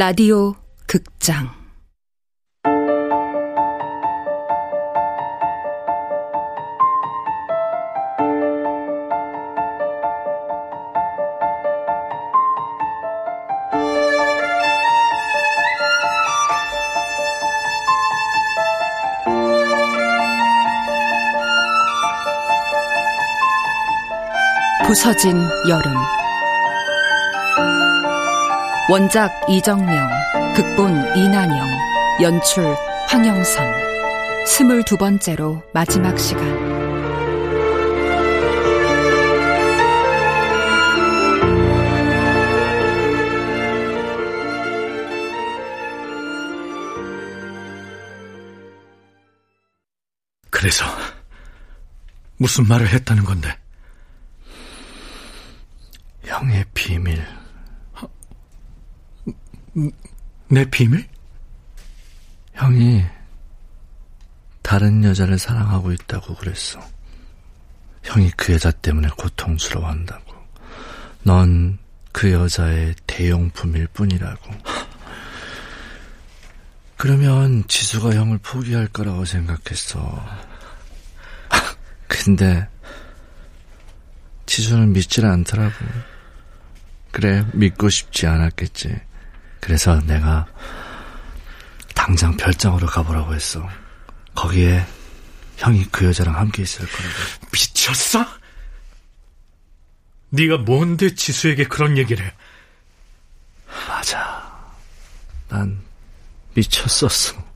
라디오 극장. 부서진 여름 원작 이정명 극본 이난영 연출 황영선 스물두 번째로 마지막 시간 그래서 무슨 말을 했다는 건데? 형의 비밀. 내 비밀? 형이 다른 여자를 사랑하고 있다고 그랬어. 형이 그 여자 때문에 고통스러워한다고. 넌 그 여자의 대용품일 뿐이라고. 그러면 지수가 형을 포기할 거라고 생각했어. 근데 지수는 믿질 않더라고. 그래, 믿고 싶지 않았겠지. 그래서 내가 당장 별장으로 가보라고 했어. 거기에 형이 그 여자랑 함께 있을 거라고. 미쳤어? 네가 뭔데 지수에게 그런 얘기를 해? 맞아. 난 미쳤었어.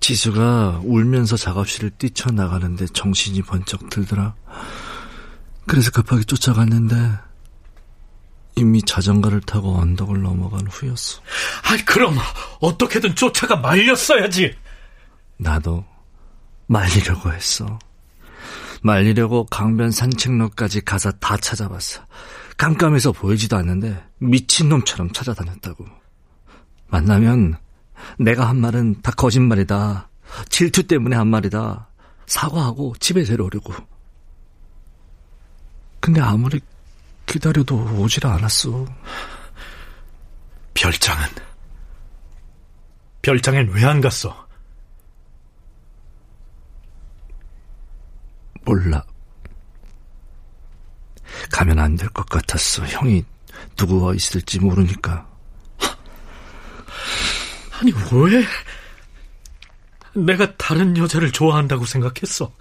지수가 울면서 작업실을 뛰쳐나가는데 정신이 번쩍 들더라. 그래서 급하게 쫓아갔는데 이미 자전거를 타고 언덕을 넘어간 후였어. 아, 그럼 어떻게든 쫓아가 말렸어야지. 나도 말리려고 했어. 말리려고 강변 산책로까지 가서 다 찾아봤어. 깜깜해서 보이지도 않는데 미친놈처럼 찾아다녔다고. 만나면 내가 한 말은 다 거짓말이다. 질투 때문에 한 말이다. 사과하고 집에 데려오려고. 근데 아무리 기다려도 오질 않았어. 별장은? 별장엔 왜 안 갔어? 몰라. 가면 안 될 것 같았어. 형이 누구와 있을지 모르니까. 아니, 왜? 내가 다른 여자를 좋아한다고 생각했어.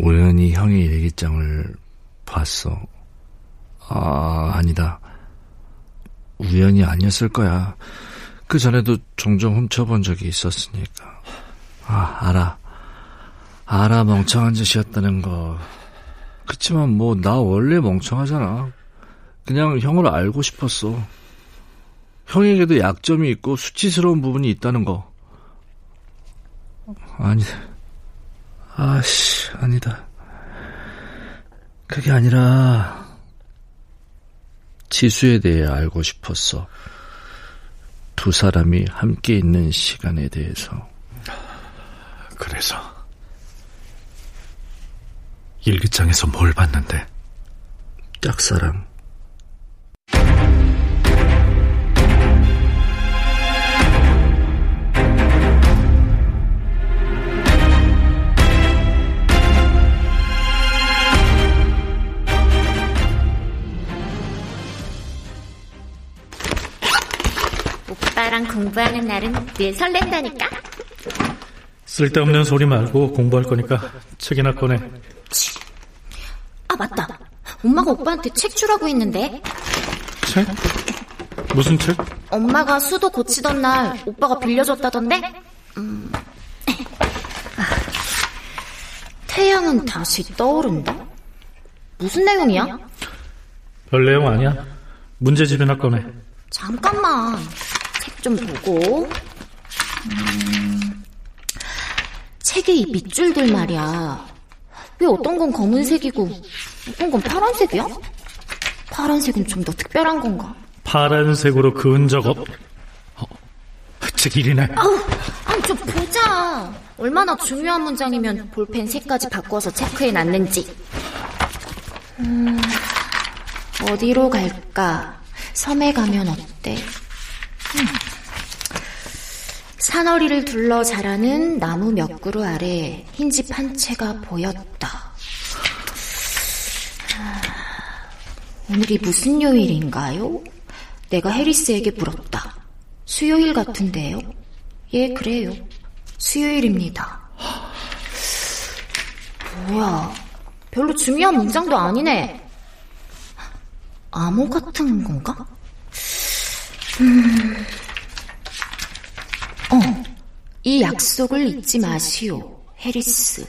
우연히 형의 일기장을 봤어. 아, 아니다. 우연이 아니었을 거야. 그 전에도 종종 훔쳐본 적이 있었으니까. 아, 알아. 알아, 멍청한 짓이었다는 거. 그치만 뭐, 나 원래 멍청하잖아. 그냥 형을 알고 싶었어. 형에게도 약점이 있고 수치스러운 부분이 있다는 거. 아니, 아씨, 아니다. 그게 아니라, 지수에 대해 알고 싶었어. 두 사람이 함께 있는 시간에 대해서. 그래서, 일기장에서 뭘 봤는데? 짝사랑. 날은 늘 설렌다니까. 쓸데없는 소리 말고 공부할 거니까 책이나 꺼내. 아 맞다. 엄마가 오빠한테 책 주라고 했는데. 책? 무슨 책? 엄마가 수도 고치던 날 오빠가 빌려줬다던데. 음. 태양은 다시 떠오른다. 무슨 내용이야? 별 내용 아니야. 문제집이나 꺼내. 잠깐만. 좀 보고. 음, 책의 이 밑줄들 말이야. 왜 어떤 건 검은색이고 어떤 건 파란색이야? 파란색은 좀 더 특별한 건가? 파란색으로 그은 적 없... 어, 책 일이네. 아우, 아니 좀 보자. 얼마나 중요한 문장이면 볼펜 색까지 바꿔서 체크해 놨는지. 음, 어디로 갈까? 섬에 가면 어때? 음. 산허리를 둘러 자라는 나무 몇 그루 아래 흰집 한 채가 보였다. 아, 오늘이 무슨 요일인가요? 내가 해리스에게 물었다. 수요일 같은데요? 예, 그래요. 수요일입니다. 뭐야, 별로 중요한 문장도 아니네. 암호 같은 건가? 음... 어, 이 약속을 잊지 마시오, 해리스.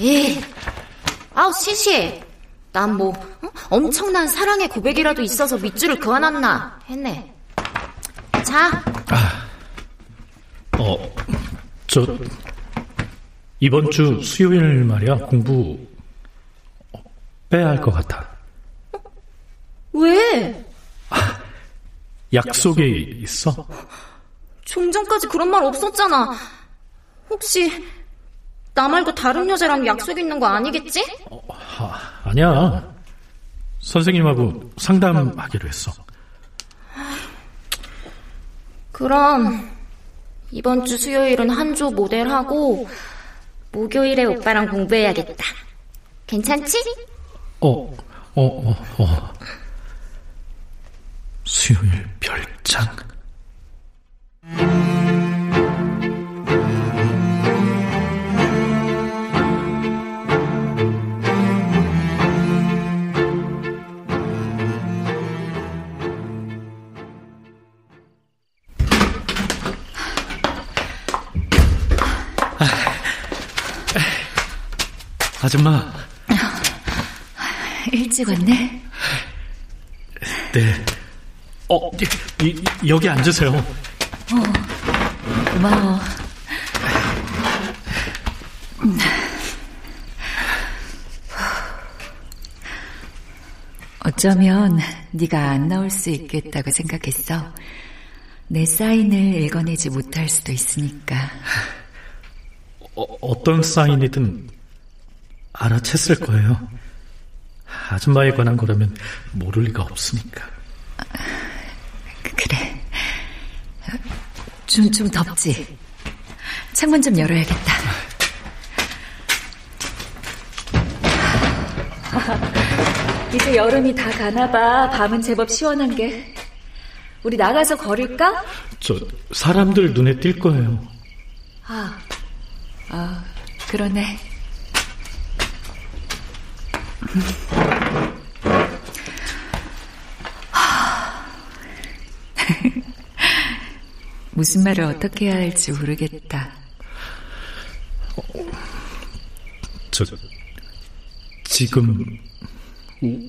예. 아우, 시시. 난 뭐, 어? 엄청난 사랑의 고백이라도 있어서 밑줄을 그어놨나 했네. 자. 아, 어, 저, 이번 주 수요일 말이야, 공부 빼야 할 것 같아. 왜? 아, 약속이 있어? 좀 전까지 그런 말 없었잖아. 혹시 나 말고 다른 여자랑 약속 있는 거 아니겠지? 어, 아, 아니야. 선생님하고 상담하기로 했어. 그럼 이번 주 수요일은 한조 모델하고 목요일에 오빠랑 공부해야겠다. 괜찮지? 어, 어, 어, 어. 수요일 별장. 아줌마. 일찍 왔네? 네. 어, 이, 여기 앉으세요. 어, 고마워. 어쩌면 네가 안 나올 수 있겠다고 생각했어. 내 사인을 읽어내지 못할 수도 있으니까. 어, 어떤 사인이든 알아챘을 거예요. 아줌마에 관한 거라면 모를 리가 없으니까. 그래. 좀, 좀 덥지? 창문 좀 열어야겠다. 이제 여름이 다 가나봐. 밤은 제법 시원한 게. 우리 나가서 걸을까? 저, 사람들 눈에 띌 거예요. 아, 아, 그러네. 무슨 말을 어떻게 해야 할지 모르겠다. 어, 저, 지금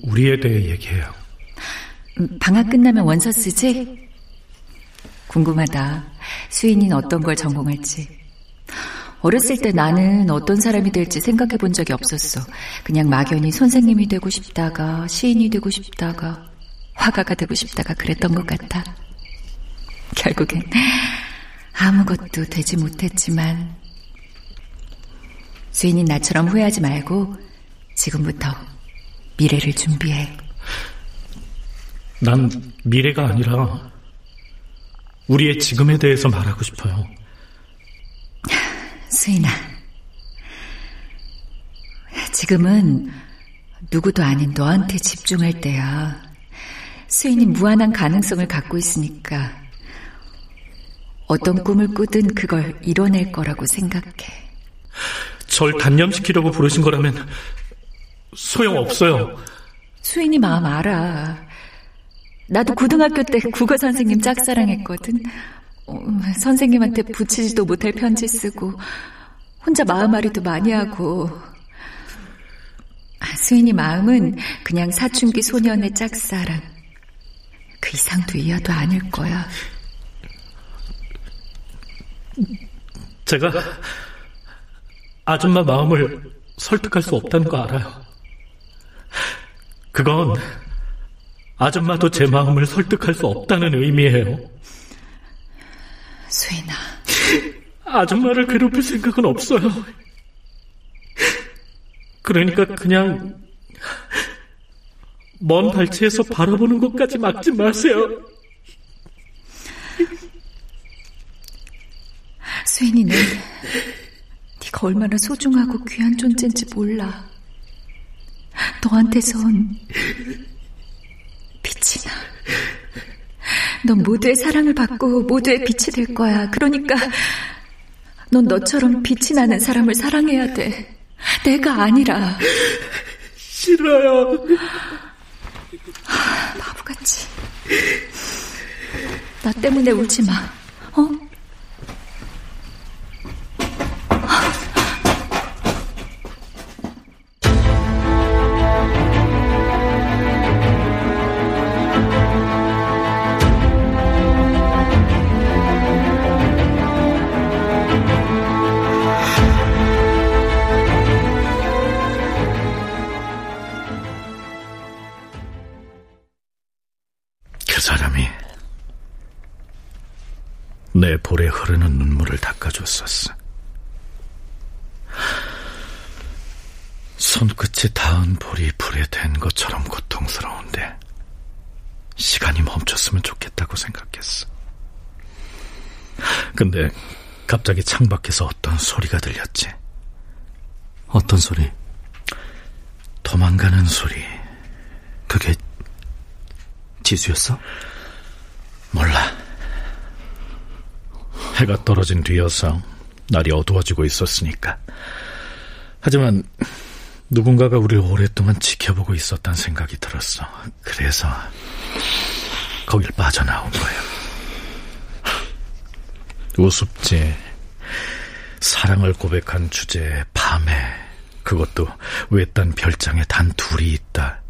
우리에 대해 얘기해요. 음, 방학 끝나면 원서 쓰지? 궁금하다. 수인이는 어떤 걸 전공할지. 어렸을 때 나는 어떤 사람이 될지 생각해 본 적이 없었어. 그냥 막연히 선생님이 되고 싶다가, 시인이 되고 싶다가, 화가가 되고 싶다가 그랬던 것 같아. 결국엔 아무것도 되지 못했지만 수인이 나처럼 후회하지 말고 지금부터 미래를 준비해. 난 미래가 아니라 우리의 지금에 대해서 말하고 싶어요. 수인아, 지금은 누구도 아닌 너한테 집중할 때야. 수인이 무한한 가능성을 갖고 있으니까 어떤 꿈을 꾸든 그걸 이뤄낼 거라고 생각해. 절 단념시키려고 부르신 거라면 소용없어요. 수인이 마음 알아. 나도 고등학교 때 국어 선생님 짝사랑했거든. 어, 선생님한테 붙이지도 못할 편지 쓰고 혼자 마음앓이도 많이 하고 아, 수인이 마음은 그냥 사춘기 소년의 짝사랑 그 이상도 이하도 아닐 거야. 제가 아줌마 마음을 설득할 수 없다는 거 알아요. 그건 아줌마도 제 마음을 설득할 수 없다는 의미예요. 수인아. 아줌마를 괴롭힐 생각은 없어요. 그러니까 그냥 먼 발치에서 바라보는 것까지 막지 마세요. 수인이는 네가 얼마나 소중하고 귀한 존재인지 몰라. 너한테선 빛이 나. 넌 모두의 사랑을 받고 모두의 빛이 될 거야. 그러니까 넌 너처럼 빛이 나는 사람을 사랑해야 돼. 내가 아니라. 싫어요. 바보같이. 나 때문에 울지 마. 어? 내 볼에 흐르는 눈물을 닦아줬었어. 손끝에 닿은 볼이 불에 댄 것처럼 고통스러운데 시간이 멈췄으면 좋겠다고 생각했어. 근데 갑자기 창밖에서 어떤 소리가 들렸지. 어떤 소리? 도망가는 소리. 그게 지수였어? 몰라. 해가 떨어진 뒤여서 날이 어두워지고 있었으니까. 하지만 누군가가 우리를 오랫동안 지켜보고 있었다는 생각이 들었어. 그래서 거길 빠져나온 거야. 우습지. 사랑을 고백한 주제에 밤에 그것도 외딴 별장에 단 둘이 있다.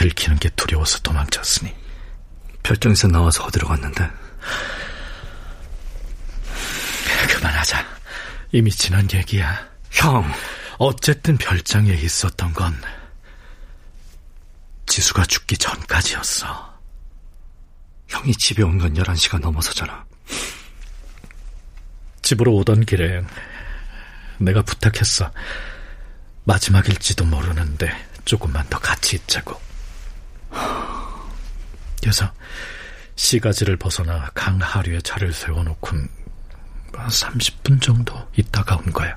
들키는 게 두려워서 도망쳤으니. 별장에서 나와서 어디로 갔는데? 그만하자. 이미 지난 얘기야. 형! 어쨌든 별장에 있었던 건 지수가 죽기 전까지였어. 형이 집에 온 건 11시가 넘어서잖아. 집으로 오던 길에 내가 부탁했어. 마지막일지도 모르는데 조금만 더 같이 있자고. 그래서 시가지를 벗어나 강 하류에 차를 세워놓곤 한 30분 정도 있다가 온 거야.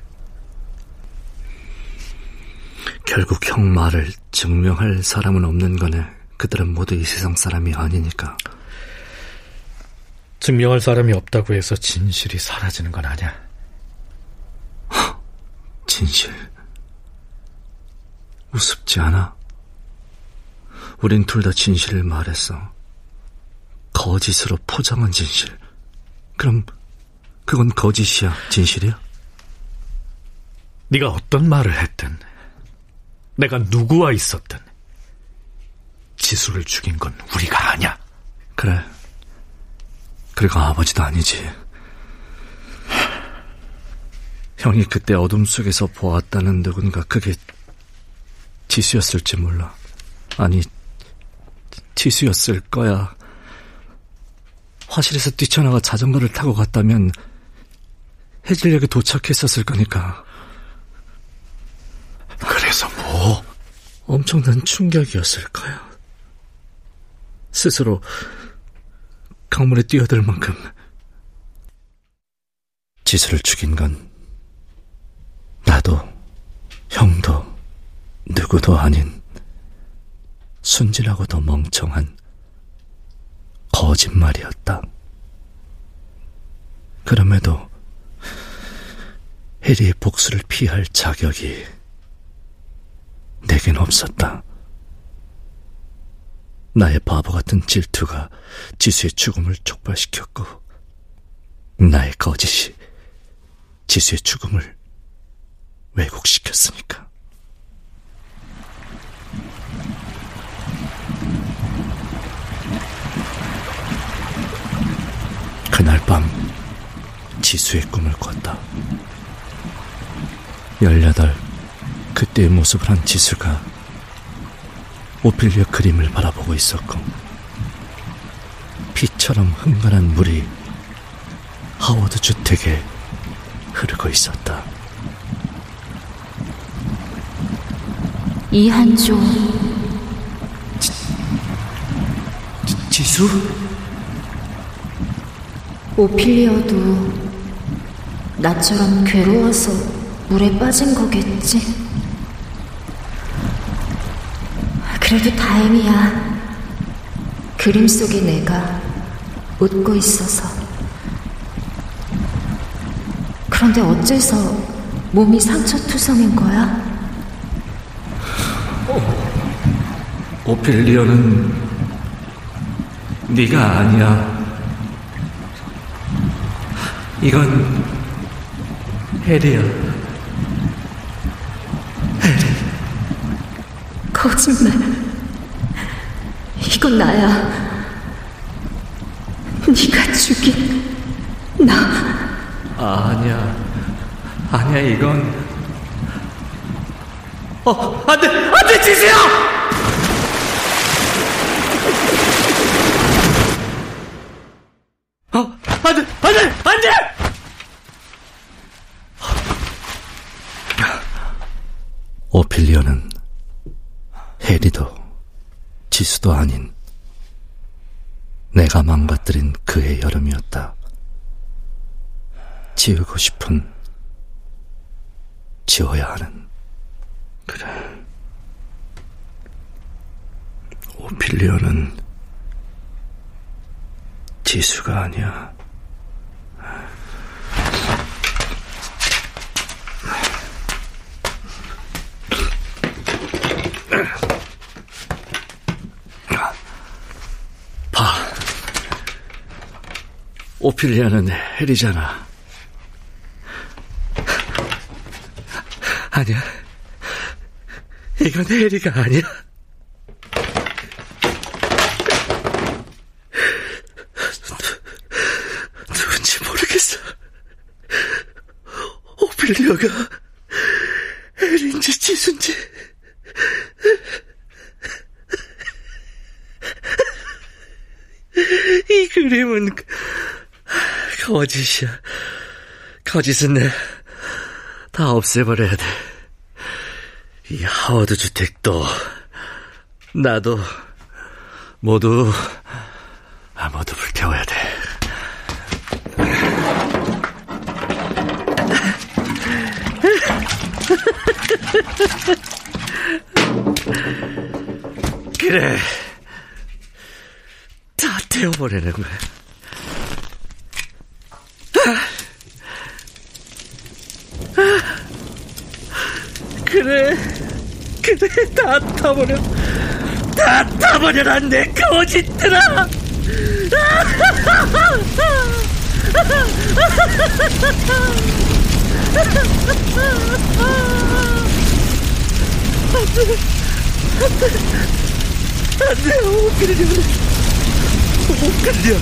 결국 형 말을 증명할 사람은 없는 거네. 그들은 모두 이 세상 사람이 아니니까. 증명할 사람이 없다고 해서 진실이 사라지는 건 아니야. 진실. 우습지 않아? 우린 둘 다 진실을 말했어. 거짓으로 포장한 진실. 그럼 그건 거짓이야, 진실이야? 네가 어떤 말을 했든, 내가 누구와 있었든, 지수를 죽인 건 우리가 아니야. 그래. 그리고 아버지도 아니지. 형이 그때 어둠 속에서 보았다는 누군가 그게 지수였을지 몰라. 아니, 지수였을 거야. 화실에서 뛰쳐나가 자전거를 타고 갔다면 해질녘에 도착했었을 거니까. 그래서 뭐? 엄청난 충격이었을 거야. 스스로 강물에 뛰어들 만큼. 지수를 죽인 건 나도 형도 누구도 아닌 순진하고도 멍청한 거짓말이었다. 그럼에도 해리의 복수를 피할 자격이 내겐 없었다. 나의 바보 같은 질투가 지수의 죽음을 촉발시켰고, 나의 거짓이 지수의 죽음을 왜곡시켰으니까. 그날 밤 지수의 꿈을 꿨다. 열여덟, 그때의 모습을 한 지수가 오피리아 그림을 바라보고 있었고, 피처럼 흥건한 물이 하워드 주택에 흐르고 있었다. 이한조, 지수? 오피리어도 나처럼 괴로워서 물에 빠진 거겠지? 그래도 다행이야. 그림 속의 내가 웃고 있어서. 그런데 어째서 몸이 상처투성인 거야? 오필리오는 네가 아니야. 이건 해리야. 거짓말. 이건 나야. 네가 죽인 나. 아니야. 아니야, 이건. 어, 안 돼! 안 돼, 지수야! 어, 안 돼! 안 돼! 안 돼! 오필리오는 해리도 지수도 아닌 내가 망가뜨린 그의 여름이었다. 지우고 싶은 지워야 하는 그래 오필리오는 지수가 아니야 오필리아는 헬이잖아 아니야. 이건 혜리가 아니야. 누군지 모르겠어. 오빌리오가 혜리인지 지수인지. 이 그림은 거짓이야. 거짓은 내다 없애버려야 돼. 이 하워드 주택도 나도 모두 아 모두 불태워야 돼. 그래. 다 태워버리는 거야. 그래. 그래, 다 타버려. 다 타버려라, 내 거짓들아! 안 돼, 안 돼, 안 돼, 오클리언. 오클리언.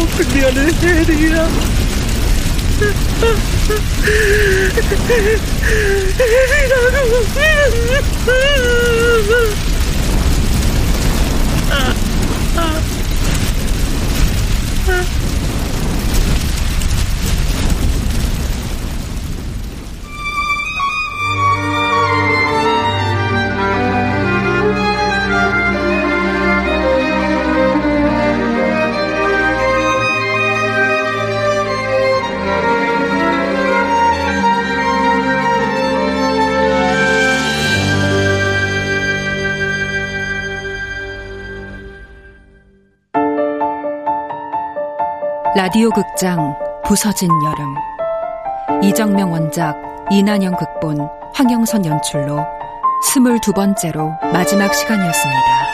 오클리언은 혜리야. É Virado! 라디오 극장 부서진 여름 이정명 원작 이난영 극본 황영선 연출로 스물두 번째로 마지막 시간이었습니다.